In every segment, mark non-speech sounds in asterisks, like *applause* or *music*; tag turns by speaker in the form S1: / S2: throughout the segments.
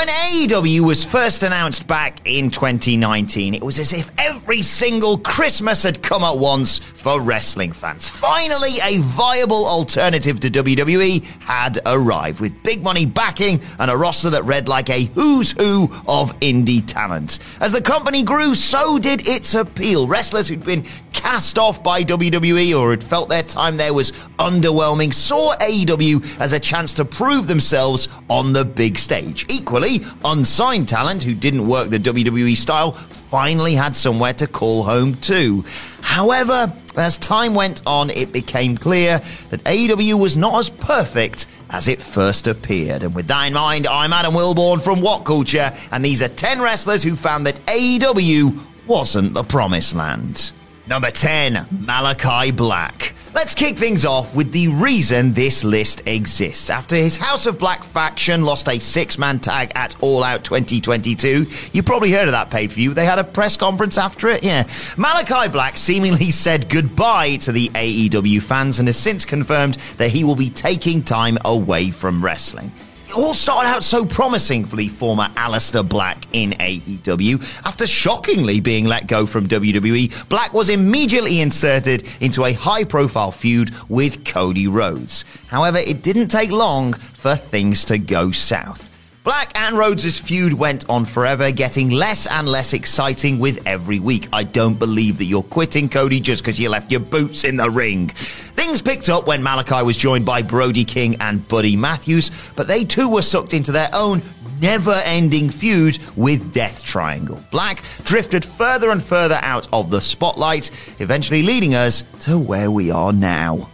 S1: When AEW was first announced back in 2019, it was as if every single Christmas had come at once for wrestling fans. Finally, a viable alternative to WWE had arrived with big money backing and a roster that read like a who's who of indie talent. As the company grew, so did its appeal. Wrestlers who'd been cast off by WWE or had felt their time there was underwhelming saw AEW as a chance to prove themselves on the big stage. Equally, unsigned talent who didn't work the WWE style finally had somewhere to call home to. However, as time went on, it became clear that AEW was not as perfect as it first appeared. And with that in mind, I'm Adam Wilborn from What Culture, and these are 10 wrestlers who found that AEW wasn't the promised land. Number 10, Malachi Black. Let's kick things off with the reason this list exists. After his House of Black faction lost a six man tag at All Out 2022, you probably heard of that pay per view. They had a press conference after it. Yeah. Malachi Black seemingly said goodbye to the AEW fans and has since confirmed that he will be taking time away from wrestling. It all started out so promising for the former Aleister Black in AEW. After shockingly being let go from WWE, Black was immediately inserted into a high profile feud with Cody Rhodes. However, it didn't take long for things to go south. Black and Rhodes' feud went on forever, getting less and less exciting with every week. I don't believe that you're quitting, Cody, just because you left your boots in the ring. Things picked up when Malachi was joined by Brody King and Buddy Matthews, but they too were sucked into their own never ending feud with Death Triangle. Black drifted further and further out of the spotlight, eventually leading us to where we are now.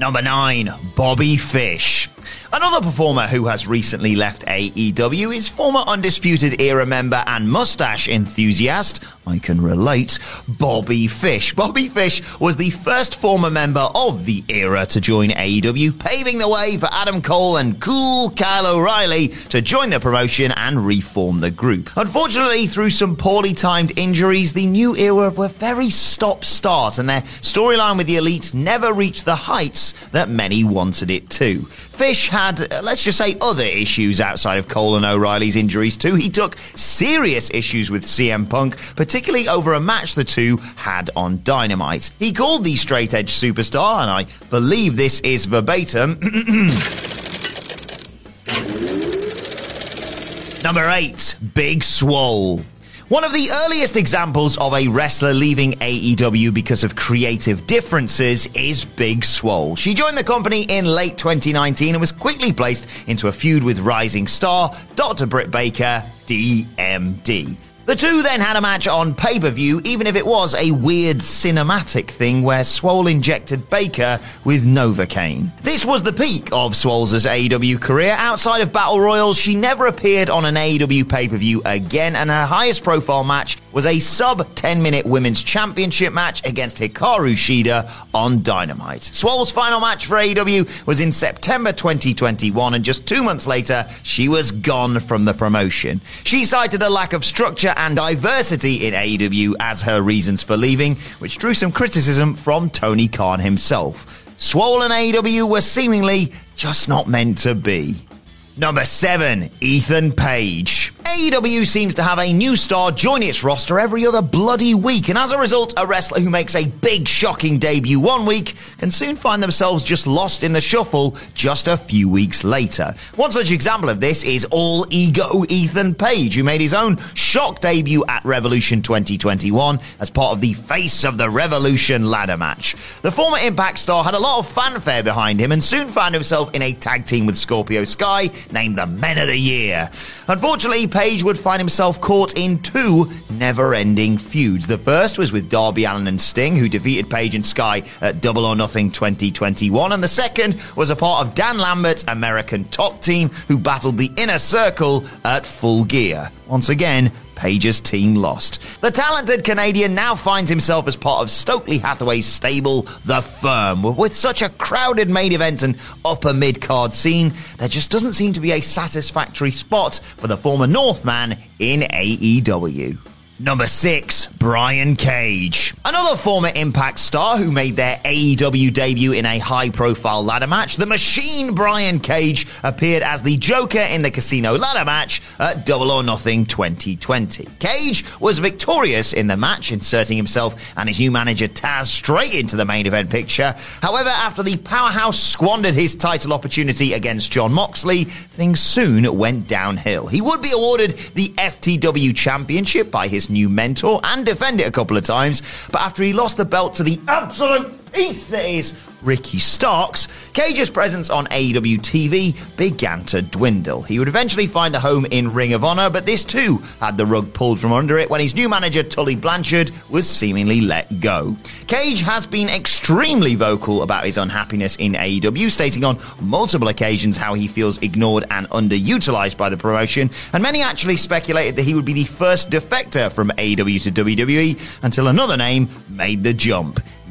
S1: Number 9, Bobby Fish. Another performer who has recently left AEW is former Undisputed Era member and mustache enthusiast, I can relate, Bobby Fish. Bobby Fish was the first former member of the era to join AEW, paving the way for Adam Cole and cool Kyle O'Reilly to join the promotion and reform the group. Unfortunately, through some poorly timed injuries, the new era were very stop start and their storyline with the Elite never reached the heights that many wanted it to. Fish had, uh, let's just say, other issues outside of Cole and O'Reilly's injuries too. He took serious issues with CM Punk, particularly over a match the two had on Dynamite. He called the straight edge superstar, and I believe this is verbatim. *clears throat* Number 8, Big Swole. One of the earliest examples of a wrestler leaving AEW because of creative differences is Big Swole. She joined the company in late 2019 and was quickly placed into a feud with rising star Dr. Britt Baker, DMD. The two then had a match on pay per view, even if it was a weird cinematic thing where Swole injected Baker with Novocaine. This was the peak of Swole's AEW career. Outside of Battle Royals, she never appeared on an AEW pay per view again, and her highest profile match was a sub 10 minute women's championship match against Hikaru Shida on Dynamite. Swole's final match for AEW was in September 2021, and just two months later, she was gone from the promotion. She cited a lack of structure and diversity in AEW as her reasons for leaving, which drew some criticism from Tony Khan himself. Swole and AEW were seemingly just not meant to be. Number 7, Ethan Page. AEW seems to have a new star join its roster every other bloody week, and as a result, a wrestler who makes a big, shocking debut one week can soon find themselves just lost in the shuffle just a few weeks later. One such example of this is All Ego Ethan Page, who made his own shock debut at Revolution 2021 as part of the Face of the Revolution ladder match. The former Impact star had a lot of fanfare behind him and soon found himself in a tag team with Scorpio Sky, named the Men of the Year. Unfortunately, Page would find himself caught in two never ending feuds. The first was with Darby Allin and Sting, who defeated Page and Sky at Double or Nothing 2021, and the second was a part of Dan Lambert's American top team, who battled the Inner Circle at Full Gear. Once again, Page's team lost. The talented Canadian now finds himself as part of Stokely Hathaway's stable, The Firm. With such a crowded main event and upper mid card scene, there just doesn't seem to be a satisfactory spot for the former Northman in AEW. Number six, Brian Cage. Another former Impact star who made their AEW debut in a high profile ladder match, the Machine Brian Cage appeared as the Joker in the Casino ladder match at Double or Nothing 2020. Cage was victorious in the match, inserting himself and his new manager Taz straight into the main event picture. However, after the powerhouse squandered his title opportunity against Jon Moxley, things soon went downhill. He would be awarded the FTW Championship by his new mentor and defend it a couple of times, but after he lost the belt to the absolute piece that is Ricky Starks, Cage's presence on AEW TV began to dwindle. He would eventually find a home in Ring of Honor, but this too had the rug pulled from under it when his new manager Tully Blanchard was seemingly let go. Cage has been extremely vocal about his unhappiness in AEW, stating on multiple occasions how he feels ignored and underutilized by the promotion, and many actually speculated that he would be the first defector from AEW to WWE until another name made the jump.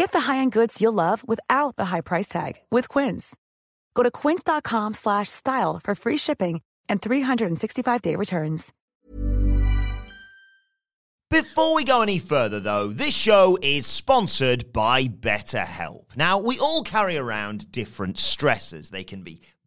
S2: Get the high-end goods you'll love without the high price tag with Quince. Go to quince.com slash style for free shipping and 365-day returns.
S1: Before we go any further, though, this show is sponsored by BetterHelp. Now, we all carry around different stressors. They can be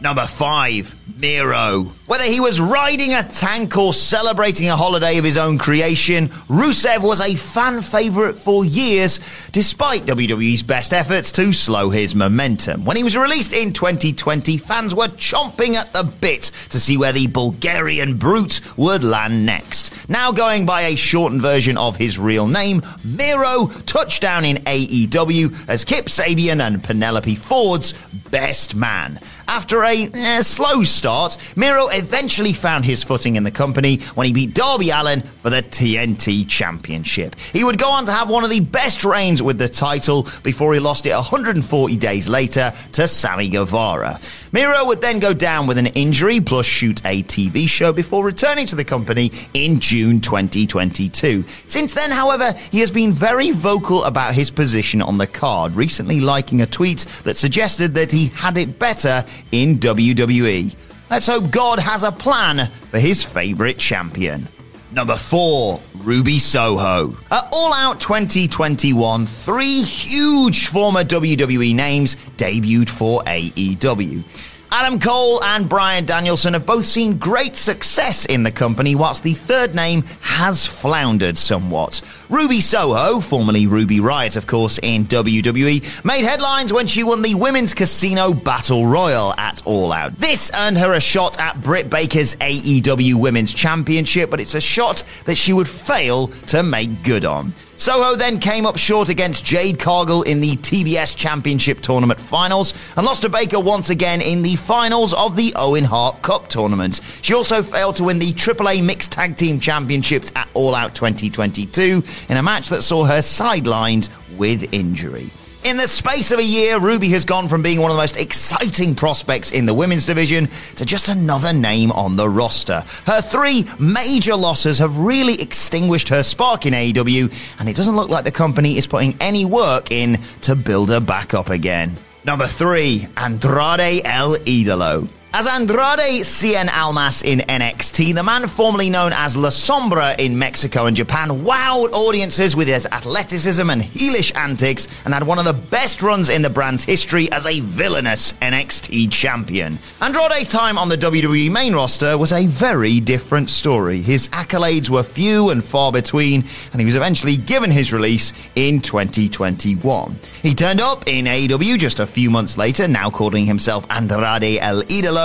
S1: Number five, Miro. Whether he was riding a tank or celebrating a holiday of his own creation, Rusev was a fan favorite for years, despite WWE's best efforts to slow his momentum. When he was released in 2020, fans were chomping at the bit to see where the Bulgarian brute would land next. Now going by a shortened version of his real name, Miro touched down in AEW as Kip Sabian and Penelope Ford's best man. After a eh, slow start, Miro eventually found his footing in the company when he beat Darby Allin for the TNT Championship. He would go on to have one of the best reigns with the title before he lost it 140 days later to Sammy Guevara. Miro would then go down with an injury plus shoot a TV show before returning to the company in June 2022. Since then, however, he has been very vocal about his position on the card, recently liking a tweet that suggested that he had it better in WWE. Let's hope God has a plan for his favourite champion. Number four, Ruby Soho. At All Out 2021, three huge former WWE names debuted for AEW. Adam Cole and Bryan Danielson have both seen great success in the company, whilst the third name has floundered somewhat. Ruby Soho, formerly Ruby Riott, of course, in WWE, made headlines when she won the Women's Casino Battle Royal at All Out. This earned her a shot at Britt Baker's AEW Women's Championship, but it's a shot that she would fail to make good on. Soho then came up short against Jade Cargill in the TBS Championship Tournament finals and lost to Baker once again in the finals of the Owen Hart Cup tournament. She also failed to win the AAA Mixed Tag Team Championships at All Out 2022 in a match that saw her sidelined with injury. In the space of a year, Ruby has gone from being one of the most exciting prospects in the women's division to just another name on the roster. Her three major losses have really extinguished her spark in AEW, and it doesn't look like the company is putting any work in to build her back up again. Number three, Andrade El Idolo. As Andrade Cien Almas in NXT, the man formerly known as La Sombra in Mexico and Japan wowed audiences with his athleticism and heelish antics and had one of the best runs in the brand's history as a villainous NXT champion. Andrade's time on the WWE main roster was a very different story. His accolades were few and far between, and he was eventually given his release in 2021. He turned up in AEW just a few months later, now calling himself Andrade El Idolo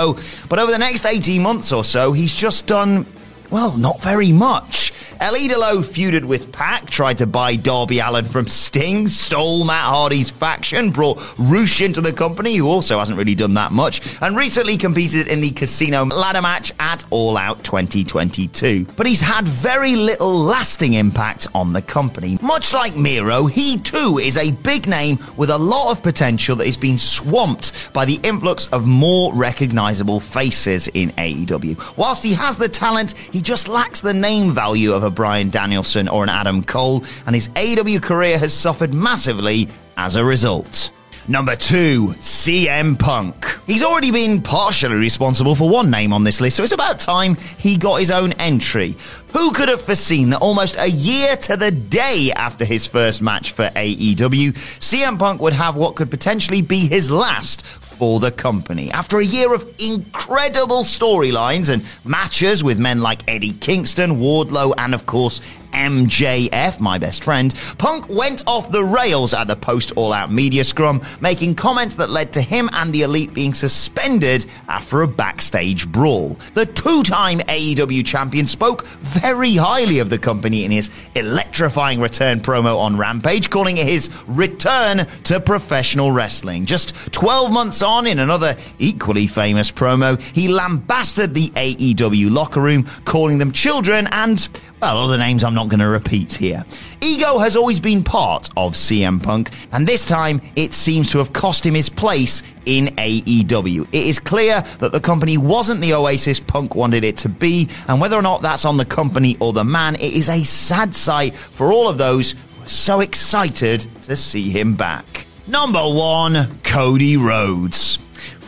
S1: but over the next 18 months or so, he's just done, well, not very much. El Idolo feuded with Pac, tried to buy Darby Allin from Sting, stole Matt Hardy's faction, brought Rush into the company, who also hasn't really done that much, and recently competed in the casino ladder match at All Out 2022. But he's had very little lasting impact on the company. Much like Miro, he too is a big name with a lot of potential that is being swamped by the influx of more recognizable faces in AEW. Whilst he has the talent, he just lacks the name value of a Bryan Danielson or an Adam Cole, and his AEW career has suffered massively as a result. Number two, CM Punk. He's already been partially responsible for one name on this list, so it's about time he got his own entry. Who could have foreseen that almost a year to the day after his first match for AEW, CM Punk would have what could potentially be his last for the company. After a year of incredible storylines and matches with men like Eddie Kingston, Wardlow, and of course MJF, my best friend, Punk went off the rails at the post All Out media scrum, making comments that led to him and the Elite being suspended after a backstage brawl. The two time AEW champion spoke very highly of the company in his electrifying return promo on Rampage, calling it his return to professional wrestling. Just 12 months on, in another equally famous promo, he lambasted the AEW locker room, calling them children and, well, other names I'm not going to repeat here. Ego has always been part of CM Punk, and this time it seems to have cost him his place in AEW. It is clear that the company wasn't the oasis Punk wanted it to be, and whether or not that's on the company or the man, it is a sad sight for all of those who are so excited to see him back. Number one, Cody Rhodes.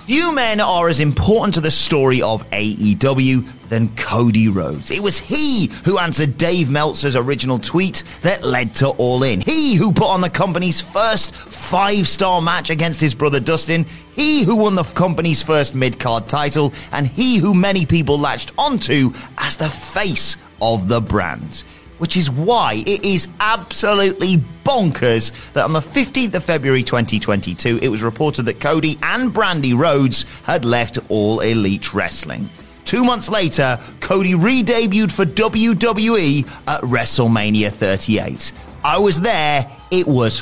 S1: Few men are as important to the story of AEW than Cody Rhodes. It was he who answered Dave Meltzer's original tweet that led to All In. He who put on the company's first five star match against his brother Dustin. He who won the company's first mid card title. And he who many people latched onto as the face of the brand which is why it is absolutely bonkers that on the 15th of February 2022, it was reported that Cody and Brandi Rhodes had left All Elite Wrestling. Two months later, Cody re debuted for WWE at WrestleMania 38. I was there, it was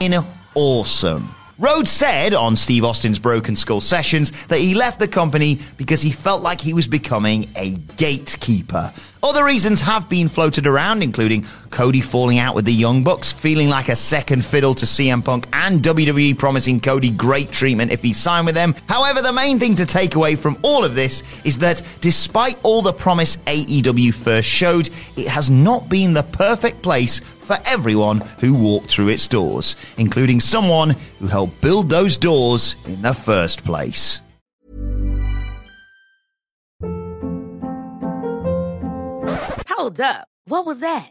S1: fing awesome. Rhodes said on Steve Austin's Broken Skull Sessions that he left the company because he felt like he was becoming a gatekeeper. Other reasons have been floated around, including Cody falling out with the Young Bucks, feeling like a second fiddle to CM Punk, and WWE promising Cody great treatment if he signed with them. However, the main thing to take away from all of this is that despite all the promise AEW first showed, it has not been the perfect place for everyone who walked through its doors, including someone who helped build those doors in the first place.
S3: Hold up. What was that?